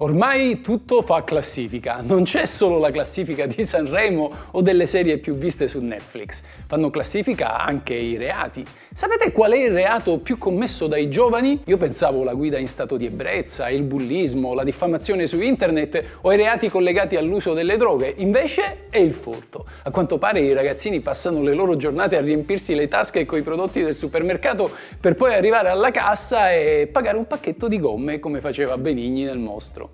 Ormai tutto fa classifica, non c'è solo la classifica di Sanremo o delle serie più viste su Netflix, fanno classifica anche i reati. Sapete qual è il reato più commesso dai giovani? Io pensavo la guida in stato di ebbrezza, il bullismo, la diffamazione su internet o i reati collegati all'uso delle droghe, invece è il furto. A quanto pare i ragazzini passano le loro giornate a riempirsi le tasche con i prodotti del supermercato per poi arrivare alla cassa e pagare un pacchetto di gomme come faceva Benigni nel mostro.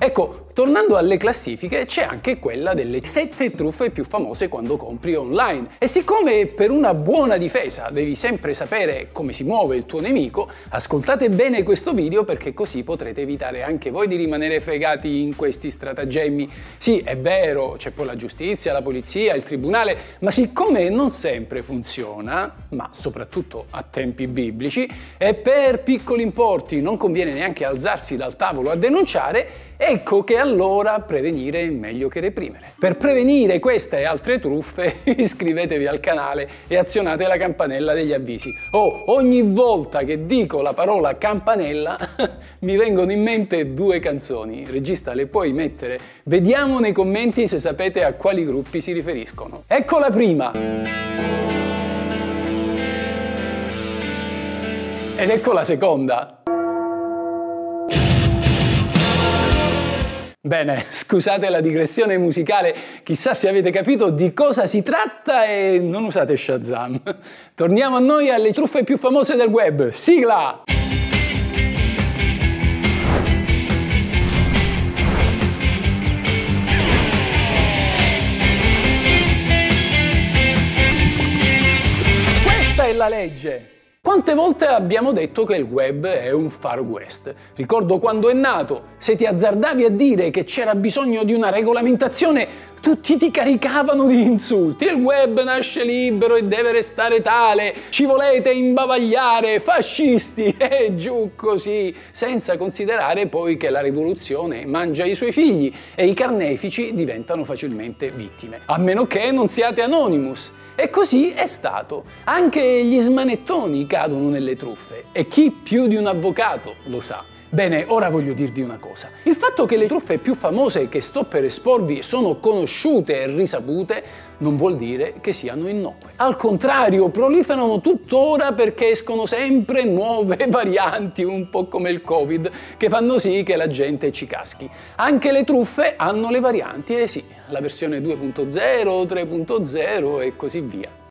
Ecco, Tornando alle classifiche, c'è anche quella delle 7 truffe più famose quando compri online. E siccome per una buona difesa devi sempre sapere come si muove il tuo nemico, ascoltate bene questo video perché così potrete evitare anche voi di rimanere fregati in questi stratagemmi. Sì, è vero, c'è poi la giustizia, la polizia, il tribunale, ma siccome non sempre funziona, ma soprattutto a tempi biblici, e per piccoli importi non conviene neanche alzarsi dal tavolo a denunciare, Ecco che allora prevenire è meglio che reprimere. Per prevenire queste e altre truffe iscrivetevi al canale e azionate la campanella degli avvisi. Oh, ogni volta che dico la parola campanella mi vengono in mente due canzoni. Regista, le puoi mettere? Vediamo nei commenti se sapete a quali gruppi si riferiscono. Ecco la prima. Ed ecco la seconda. Bene, scusate la digressione musicale, chissà se avete capito di cosa si tratta e non usate Shazam. Torniamo a noi alle truffe più famose del web. Sigla! Questa è la legge! Quante volte abbiamo detto che il web è un far west? Ricordo quando è nato, se ti azzardavi a dire che c'era bisogno di una regolamentazione, tutti ti caricavano di insulti. Il web nasce libero e deve restare tale, ci volete imbavagliare, fascisti, e giù così, senza considerare poi che la rivoluzione mangia i suoi figli e i carnefici diventano facilmente vittime. A meno che non siate Anonymous. E così è stato. Anche gli smanettoni cadono nelle truffe e chi più di un avvocato lo sa. Bene, ora voglio dirvi una cosa. Il fatto che le truffe più famose che sto per esporvi sono conosciute e risapute non vuol dire che siano innocue. Al contrario, proliferano tuttora perché escono sempre nuove varianti, un po' come il Covid, che fanno sì che la gente ci caschi. Anche le truffe hanno le varianti, eh sì, la versione 2.0, 3.0 e così via.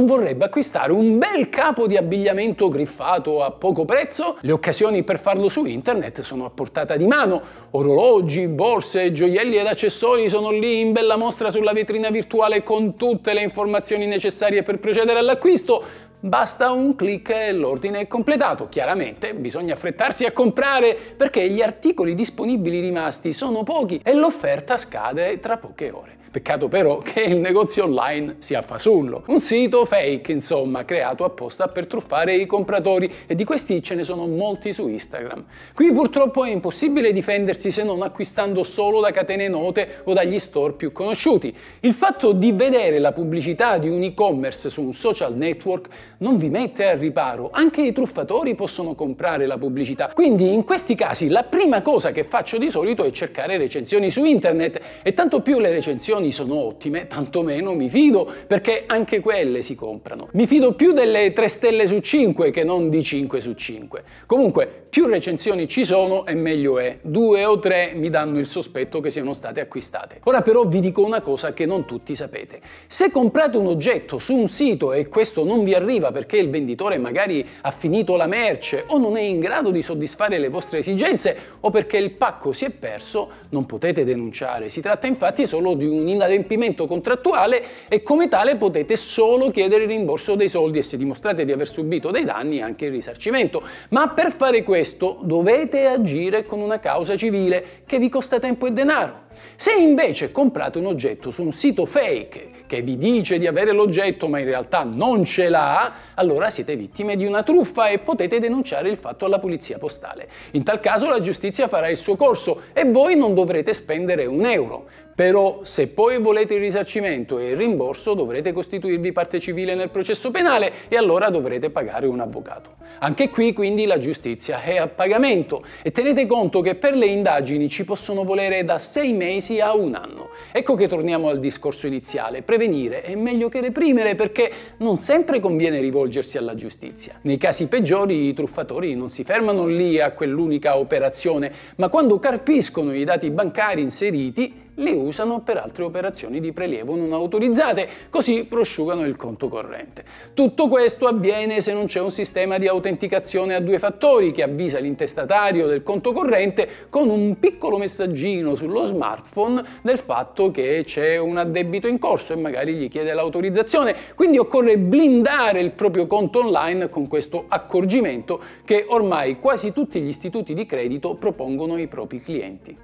Non vorrebbe acquistare un bel capo di abbigliamento griffato a poco prezzo? Le occasioni per farlo su internet sono a portata di mano. Orologi, borse, gioielli ed accessori sono lì in bella mostra sulla vetrina virtuale con tutte le informazioni necessarie per procedere all'acquisto. Basta un clic e l'ordine è completato. Chiaramente bisogna affrettarsi a comprare perché gli articoli disponibili rimasti sono pochi e l'offerta scade tra poche ore. Peccato però che il negozio online sia fasullo. Un sito fake, insomma, creato apposta per truffare i compratori e di questi ce ne sono molti su Instagram. Qui purtroppo è impossibile difendersi se non acquistando solo da catene note o dagli store più conosciuti. Il fatto di vedere la pubblicità di un e-commerce su un social network non vi mette al riparo. Anche i truffatori possono comprare la pubblicità. Quindi in questi casi la prima cosa che faccio di solito è cercare recensioni su internet e tanto più le recensioni recensioni sono ottime, tanto meno mi fido perché anche quelle si comprano. Mi fido più delle 3 stelle su 5 che non di 5 su 5. Comunque, più recensioni ci sono e meglio è. Due o tre mi danno il sospetto che siano state acquistate. Ora però vi dico una cosa che non tutti sapete. Se comprate un oggetto su un sito e questo non vi arriva perché il venditore magari ha finito la merce o non è in grado di soddisfare le vostre esigenze o perché il pacco si è perso, non potete denunciare. Si tratta infatti solo di un inadempimento contrattuale e come tale potete solo chiedere il rimborso dei soldi e se dimostrate di aver subito dei danni anche il risarcimento. Ma per fare questo dovete agire con una causa civile che vi costa tempo e denaro Se invece comprate un oggetto su un sito fake che vi dice di avere l'oggetto ma in realtà non ce l'ha, allora siete vittime di una truffa e potete denunciare il fatto alla polizia postale. In tal caso la giustizia farà il suo corso e voi non dovrete spendere un euro. Però se poi volete il risarcimento e il rimborso dovrete costituirvi parte civile nel processo penale e allora dovrete pagare un avvocato. Anche qui quindi la giustizia è a pagamento e tenete conto che per le indagini ci possono volere da sei mesi a un anno. Ecco che torniamo al discorso iniziale, prevenire è meglio che reprimere perché non sempre conviene rivolgersi alla giustizia. Nei casi peggiori i truffatori non si fermano lì a quell'unica operazione, ma quando carpiscono i dati bancari inseriti li usano per altre operazioni di prelievo non autorizzate, così prosciugano il conto corrente. Tutto questo avviene se non c'è un sistema di autenticazione a due fattori che avvisa l'intestatario del conto corrente con un piccolo messaggino sullo smartphone del fatto che c'è un addebito in corso e magari gli chiede l'autorizzazione. Quindi occorre blindare il proprio conto online con questo accorgimento che ormai quasi tutti gli istituti di credito propongono ai propri clienti.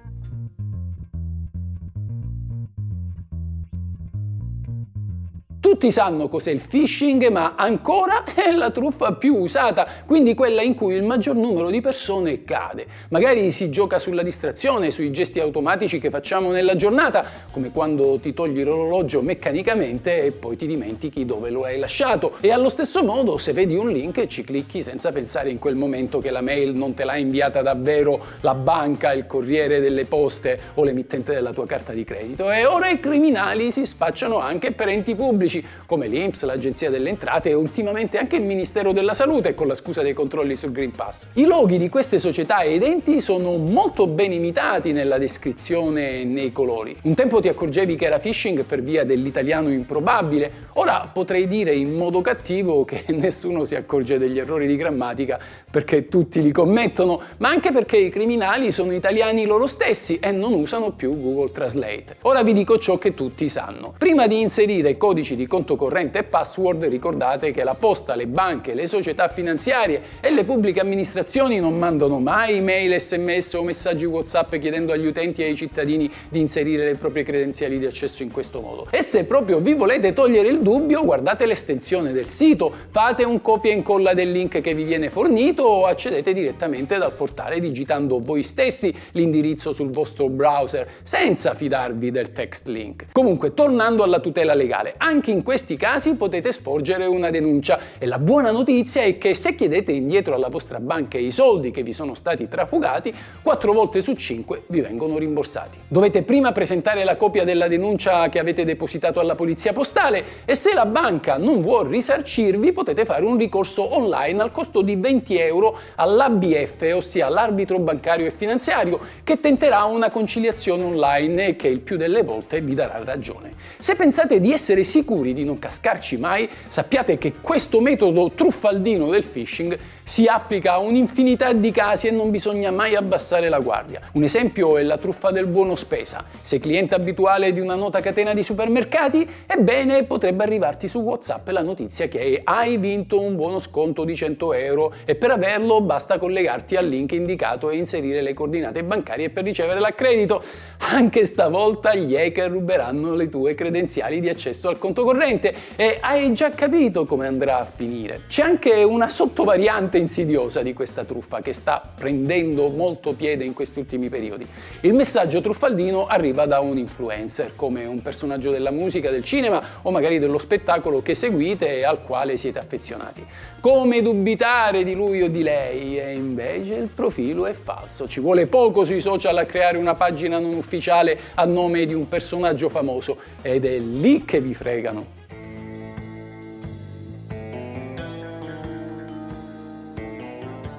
Tutti sanno cos'è il phishing, ma ancora è la truffa più usata, quindi quella in cui il maggior numero di persone cade. Magari si gioca sulla distrazione, sui gesti automatici che facciamo nella giornata, come quando ti togli l'orologio meccanicamente e poi ti dimentichi dove lo hai lasciato. E allo stesso modo, se vedi un link ci clicchi senza pensare in quel momento che la mail non te l'ha inviata davvero la banca, il corriere delle poste o l'emittente della tua carta di credito. E ora i criminali si spacciano anche per enti pubblici come l'Inps, l'Agenzia delle Entrate e ultimamente anche il Ministero della Salute con la scusa dei controlli sul Green Pass. I loghi di queste società e i denti sono molto ben imitati nella descrizione e nei colori. Un tempo ti accorgevi che era phishing per via dell'italiano improbabile, ora potrei dire in modo cattivo che nessuno si accorge degli errori di grammatica perché tutti li commettono, ma anche perché i criminali sono italiani loro stessi e non usano più Google Translate. Ora vi dico ciò che tutti sanno. Prima di inserire codici di conto corrente e password, ricordate che la posta, le banche, le società finanziarie e le pubbliche amministrazioni non mandano mai email, sms o messaggi WhatsApp chiedendo agli utenti e ai cittadini di inserire le proprie credenziali di accesso in questo modo. E se proprio vi volete togliere il dubbio, guardate l'estensione del sito, fate un copia e incolla del link che vi viene fornito o accedete direttamente dal portale digitando voi stessi l'indirizzo sul vostro browser senza fidarvi del text link. Comunque, tornando alla tutela legale, anche in questi casi potete sporgere una denuncia e la buona notizia è che se chiedete indietro alla vostra banca i soldi che vi sono stati trafugati, 4 volte su 5 vi vengono rimborsati. Dovete prima presentare la copia della denuncia che avete depositato alla polizia postale e se la banca non vuole risarcirvi potete fare un ricorso online al costo di 20 euro all'ABF, ossia l'arbitro bancario e finanziario, che tenterà una conciliazione online e che il più delle volte vi darà ragione. Se pensate di essere sicuri sicuri di non cascarci mai, sappiate che questo metodo truffaldino del phishing si applica a un'infinità di casi e non bisogna mai abbassare la guardia. Un esempio è la truffa del buono spesa. Sei cliente abituale di una nota catena di supermercati, ebbene potrebbe arrivarti su WhatsApp la notizia che hai vinto un buono sconto di 100 euro e per averlo basta collegarti al link indicato e inserire le coordinate bancarie per ricevere l'accredito. Anche stavolta gli hacker ruberanno le tue credenziali di accesso al conto corrente e hai già capito come andrà a finire. C'è anche una sottovariante insidiosa di questa truffa che sta prendendo molto piede in questi ultimi periodi. Il messaggio truffaldino arriva da un influencer, come un personaggio della musica, del cinema o magari dello spettacolo che seguite e al quale siete affezionati. Come dubitare di lui o di lei? E invece il profilo è falso. Ci vuole poco sui social a creare una pagina non ufficiale a nome di un personaggio famoso ed è lì che vi fregano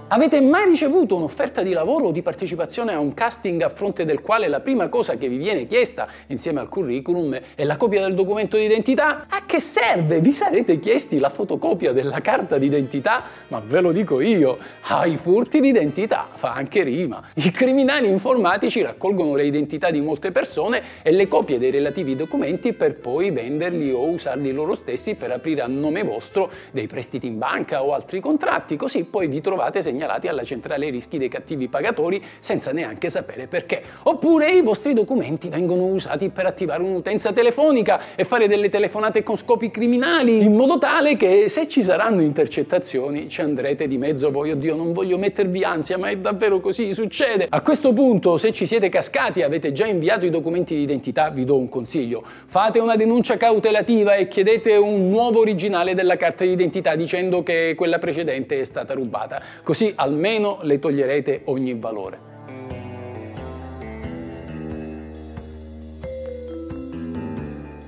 Avete mai ricevuto un'offerta di lavoro o di partecipazione a un casting a fronte del quale la prima cosa che vi viene chiesta insieme al curriculum è la copia del documento d'identità? A che serve? Vi sarete chiesti la fotocopia della carta d'identità? Ma ve lo dico io, ai furti d'identità, fa anche rima. I criminali informatici raccolgono le identità di molte persone e le copie dei relativi documenti per poi venderli o usarli loro stessi per aprire a nome vostro dei prestiti in banca o altri contratti, così poi vi trovate segnalati segnalati alla centrale rischi dei cattivi pagatori senza neanche sapere perché. Oppure i vostri documenti vengono usati per attivare un'utenza telefonica e fare delle telefonate con scopi criminali, in modo tale che se ci saranno intercettazioni ci andrete di mezzo voi, oddio non voglio mettervi ansia, ma è davvero così, succede. A questo punto, se ci siete cascati e avete già inviato i documenti di identità, vi do un consiglio. Fate una denuncia cautelativa e chiedete un nuovo originale della carta d'identità dicendo che quella precedente è stata rubata, così almeno le toglierete ogni valore.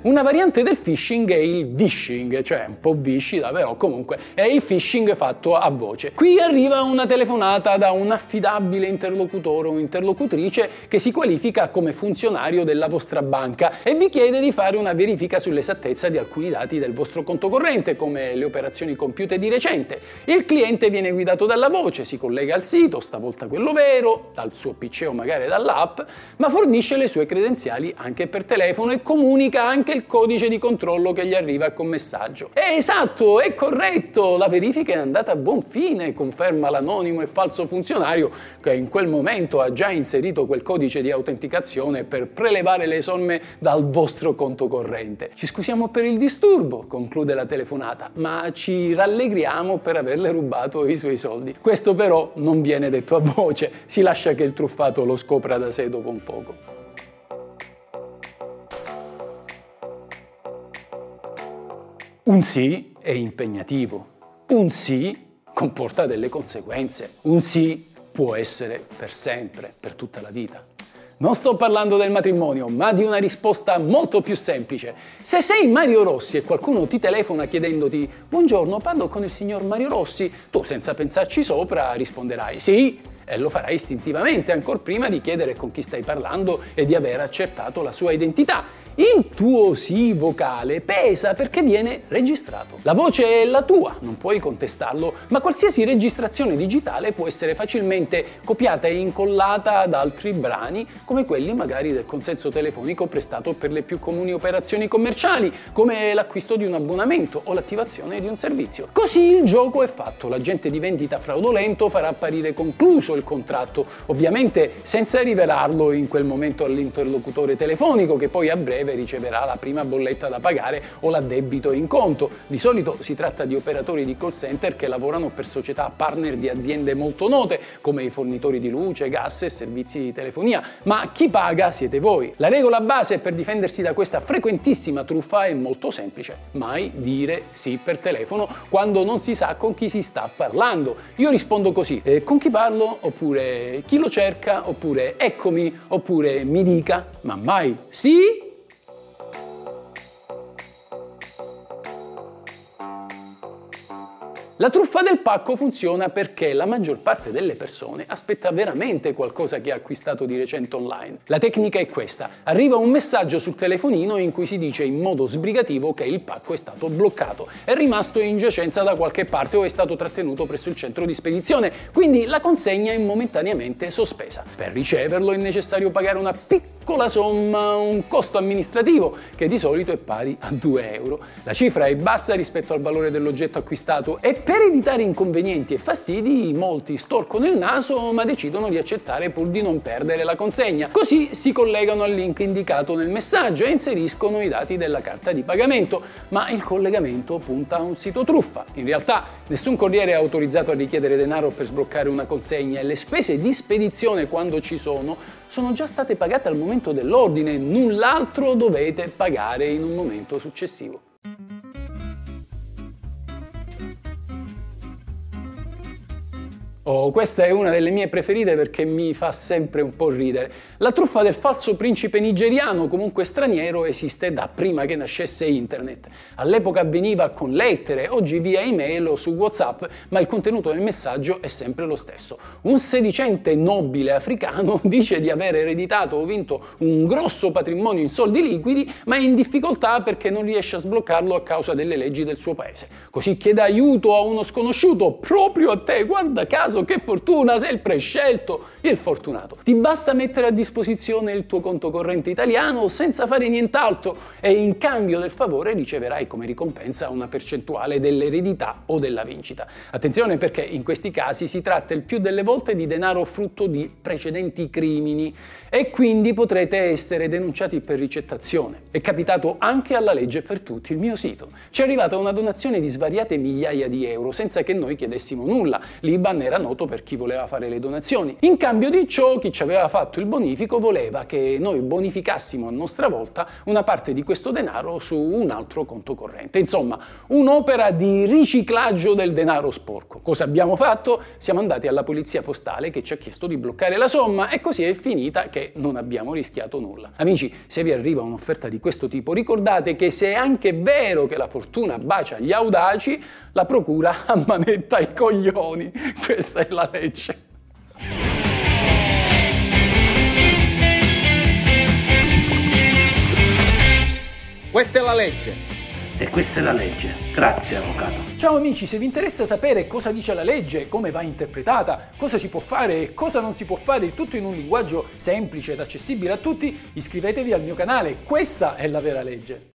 Una variante del phishing è il vishing, cioè un po' viscida, però comunque è il phishing fatto a voce. Qui arriva una telefonata da un affidabile interlocutore o interlocutrice che si qualifica come funzionario della vostra banca e vi chiede di fare una verifica sull'esattezza di alcuni dati del vostro conto corrente, come le operazioni compiute di recente. Il cliente viene guidato dalla voce, si collega al sito, stavolta quello vero, dal suo PC o magari dall'app, ma fornisce le sue credenziali anche per telefono e comunica anche anche il codice di controllo che gli arriva con messaggio. È esatto, è corretto, la verifica è andata a buon fine, conferma l'anonimo e falso funzionario che in quel momento ha già inserito quel codice di autenticazione per prelevare le somme dal vostro conto corrente. Ci scusiamo per il disturbo, conclude la telefonata, ma ci rallegriamo per averle rubato i suoi soldi. Questo però non viene detto a voce, si lascia che il truffato lo scopra da sé dopo un poco. Un sì è impegnativo, un sì comporta delle conseguenze, un sì può essere per sempre, per tutta la vita. Non sto parlando del matrimonio, ma di una risposta molto più semplice. Se sei Mario Rossi e qualcuno ti telefona chiedendoti Buongiorno, parlo con il signor Mario Rossi, tu senza pensarci sopra risponderai sì e lo farai istintivamente, ancora prima di chiedere con chi stai parlando e di aver accertato la sua identità. Il tuo sì vocale pesa perché viene registrato. La voce è la tua, non puoi contestarlo, ma qualsiasi registrazione digitale può essere facilmente copiata e incollata ad altri brani, come quelli magari del consenso telefonico prestato per le più comuni operazioni commerciali, come l'acquisto di un abbonamento o l'attivazione di un servizio. Così il gioco è fatto, l'agente di vendita fraudolento farà apparire concluso il contratto, ovviamente senza rivelarlo in quel momento all'interlocutore telefonico che poi a breve riceverà la prima bolletta da pagare o l'addebito in conto. Di solito si tratta di operatori di call center che lavorano per società partner di aziende molto note, come i fornitori di luce, gas e servizi di telefonia, ma chi paga siete voi. La regola base per difendersi da questa frequentissima truffa è molto semplice, mai dire sì per telefono quando non si sa con chi si sta parlando. Io rispondo così, eh, con chi parlo? Oppure chi lo cerca? Oppure eccomi? Oppure mi dica? Ma mai sì La truffa del pacco funziona perché la maggior parte delle persone aspetta veramente qualcosa che ha acquistato di recente online. La tecnica è questa. Arriva un messaggio sul telefonino in cui si dice in modo sbrigativo che il pacco è stato bloccato, è rimasto in giacenza da qualche parte o è stato trattenuto presso il centro di spedizione, quindi la consegna è momentaneamente sospesa. Per riceverlo è necessario pagare una piccola somma, un costo amministrativo che di solito è pari a 2 euro. La cifra è bassa rispetto al valore dell'oggetto acquistato e per evitare inconvenienti e fastidi, molti storcono il naso ma decidono di accettare pur di non perdere la consegna. Così si collegano al link indicato nel messaggio e inseriscono i dati della carta di pagamento, ma il collegamento punta a un sito truffa. In realtà nessun corriere è autorizzato a richiedere denaro per sbloccare una consegna e le spese di spedizione quando ci sono sono già state pagate al momento dell'ordine, null'altro dovete pagare in un momento successivo. Oh, questa è una delle mie preferite perché mi fa sempre un po' ridere. La truffa del falso principe nigeriano, comunque straniero, esiste da prima che nascesse internet. All'epoca avveniva con lettere, oggi via email o su WhatsApp, ma il contenuto del messaggio è sempre lo stesso. Un sedicente nobile africano dice di aver ereditato o vinto un grosso patrimonio in soldi liquidi, ma è in difficoltà perché non riesce a sbloccarlo a causa delle leggi del suo paese. Così chiede aiuto a uno sconosciuto, proprio a te, guarda caso caso, che fortuna, sei il prescelto, il fortunato. Ti basta mettere a disposizione il tuo conto corrente italiano senza fare nient'altro e in cambio del favore riceverai come ricompensa una percentuale dell'eredità o della vincita. Attenzione perché in questi casi si tratta il più delle volte di denaro frutto di precedenti crimini e quindi potrete essere denunciati per ricettazione. È capitato anche alla legge per tutti, il mio sito. Ci è arrivata una donazione di svariate migliaia di euro senza che noi chiedessimo nulla. L'IBAN era noto per chi voleva fare le donazioni. In cambio di ciò, chi ci aveva fatto il bonifico voleva che noi bonificassimo a nostra volta una parte di questo denaro su un altro conto corrente. Insomma, un'opera di riciclaggio del denaro sporco. Cosa abbiamo fatto? Siamo andati alla polizia postale che ci ha chiesto di bloccare la somma e così è finita che non abbiamo rischiato nulla. Amici, se vi arriva un'offerta di questo tipo, ricordate che se è anche vero che la fortuna bacia gli audaci, la procura ammanetta i coglioni. Questa è la legge. Questa è la legge. E questa è la legge. Grazie, avvocato. Ciao amici, se vi interessa sapere cosa dice la legge, come va interpretata, cosa si può fare e cosa non si può fare, il tutto in un linguaggio semplice ed accessibile a tutti, iscrivetevi al mio canale. Questa è la vera legge.